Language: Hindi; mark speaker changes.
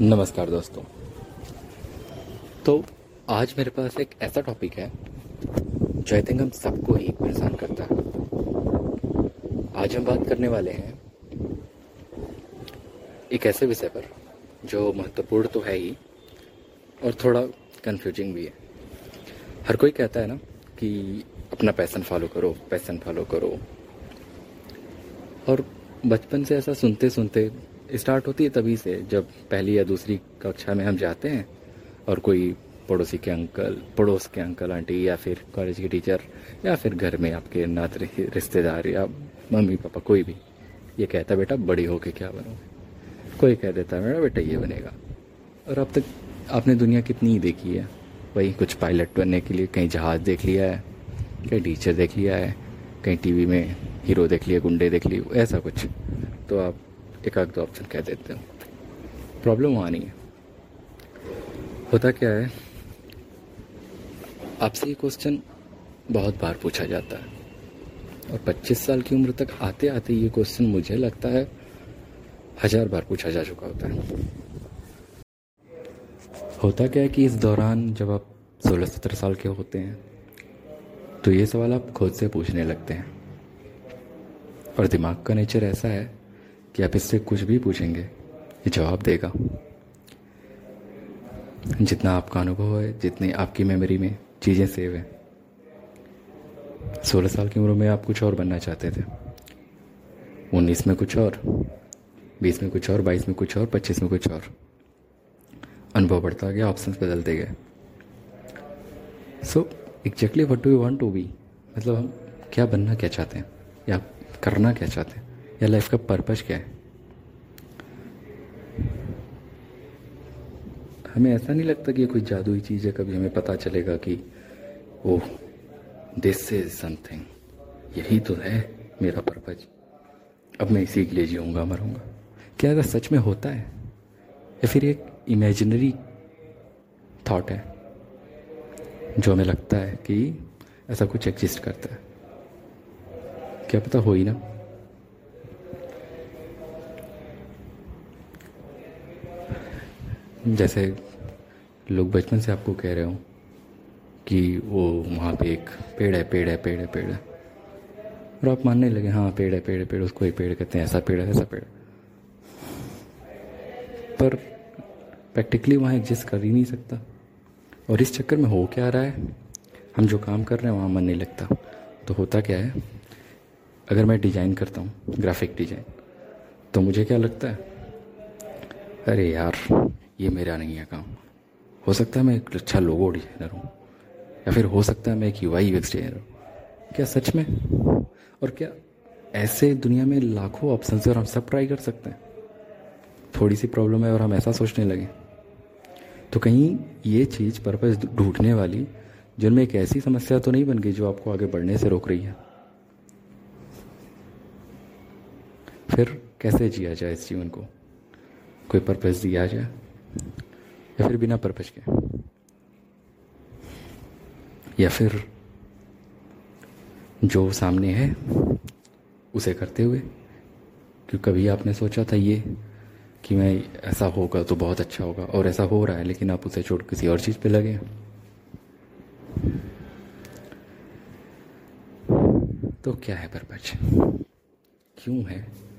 Speaker 1: नमस्कार दोस्तों। तो आज मेरे पास एक ऐसा टॉपिक है, जो आई थिंक हम सबको ही परेशान करता है। आज हम बात करने वाले हैं एक ऐसे विषय पर, जो महत्वपूर्ण तो है ही, और थोड़ा कंफ्यूजिंग भी है। हर कोई कहता है ना कि अपना पैसन फॉलो करो पैसन फॉलो करो। और बचपन से ऐसा सुनते सुनते स्टार्ट होती है तभी से, जब पहली या दूसरी कक्षा में हम जाते हैं और कोई पड़ोसी के अंकल, पड़ोस के अंकल, आंटी या फिर कॉलेज के टीचर या फिर घर में आपके नात रिश्तेदार या मम्मी पापा, कोई भी, ये कहता, बेटा, बड़ी होके क्या बनोगे? कोई कह देता है मेरा बेटा ये बनेगा। और अब तक आपने दुनिया कितनी ही देखी है, वही कुछ पायलट बनने के लिए, कहीं जहाज़ देख लिया है, कहीं टीचर देख लिया है, कहीं टीवी में हीरो देख लिए, गुंडे देख लिए, ऐसा कुछ। तो आप एक आध दो ऑप्शन कह देते हो। प्रॉब्लम वहाँ नहीं है। होता क्या है, आपसे ये क्वेश्चन बहुत बार पूछा जाता है। और 25 साल की उम्र तक आते आते ये क्वेश्चन मुझे लगता है हज़ार बार पूछा जा चुका होता है। होता क्या है कि इस दौरान जब आप 16-17 साल के होते हैं तो ये सवाल आप खुद से पूछने लगते हैं। और दिमाग का नेचर ऐसा है कि आप इससे कुछ भी पूछेंगे, ये जवाब देगा। जितना आपका अनुभव है, जितनी आपकी मेमोरी में चीज़ें सेव हैं। सोलह साल की उम्र में आप कुछ और बनना चाहते थे। उन्नीस में कुछ और, बीस में कुछ और, बाईस में कुछ और, पच्चीस में कुछ और। अनुभव बढ़ता गया ऑप्शंस बदलते गए। So exactly what do you want to be मतलब हम क्या बनना क्या चाहते हैं? या करना क्या चाहते हैं? या लाइफ का पर्पज क्या है? हमें ऐसा नहीं लगता कि ये कोई जादुई चीज़ है, कभी हमें पता चलेगा कि, ओह दिस इज़ समथिंग यही तो है मेरा पर्पज अब मैं इसी के लिए जीऊँगा, मरूँगा। क्या अगर सच में होता है? या फिर एक इमेजिनरी थॉट है, जो हमें लगता है कि ऐसा कुछ एग्जिस्ट करता है। क्या पता हो ही ना। जैसे लोग बचपन से आपको कह रहे हो कि वो वहाँ पे एक पेड़ है पेड़ है पेड़ है पेड़ है। और आप मानने लगे हाँ पेड़ है पेड़ है, पेड़ उसको ही पेड़ कहते हैं, ऐसा पेड़ है, ऐसा पेड़ पर प्रैक्टिकली वहाँ एग्जिस्ट कर ही नहीं सकता। और इस चक्कर में हो क्या रहा है? हम जो काम कर रहे हैं, वहाँ मन नहीं लगता। तो होता क्या है? अगर मैं डिज़ाइन करता हूँ, ग्राफिक डिज़ाइन तो मुझे क्या लगता है? अरे यार ये मेरा नहीं है काम। हो सकता है मैं एक अच्छा लोगो डिज़ाइनर हूँ, या फिर हो सकता है मैं एक यू आई डिज़ाइनर हूँ। क्या सच में? और क्या ऐसे दुनिया में लाखों ऑप्शन है और हम सब ट्राई कर सकते हैं? थोड़ी सी प्रॉब्लम है और हम ऐसा सोचने लगे। तो कहीं ये चीज़ पर्पज ढूँढने वाली, जिनमें एक ऐसी समस्या तो नहीं बन गई जो आपको आगे बढ़ने से रोक रही है? फिर कैसे जिया जाए इस जीवन को? कोई पर्पज दिया जाए? या फिर बिना पर्पज के? या फिर जो सामने है, उसे करते हुए? क्योंकि कभी आपने सोचा था ये कि मैं ऐसा होगा तो बहुत अच्छा होगा और ऐसा हो रहा है, लेकिन आप उसे छोड़ किसी और चीज़ पे लगे? तो क्या है पर्पज क्यों है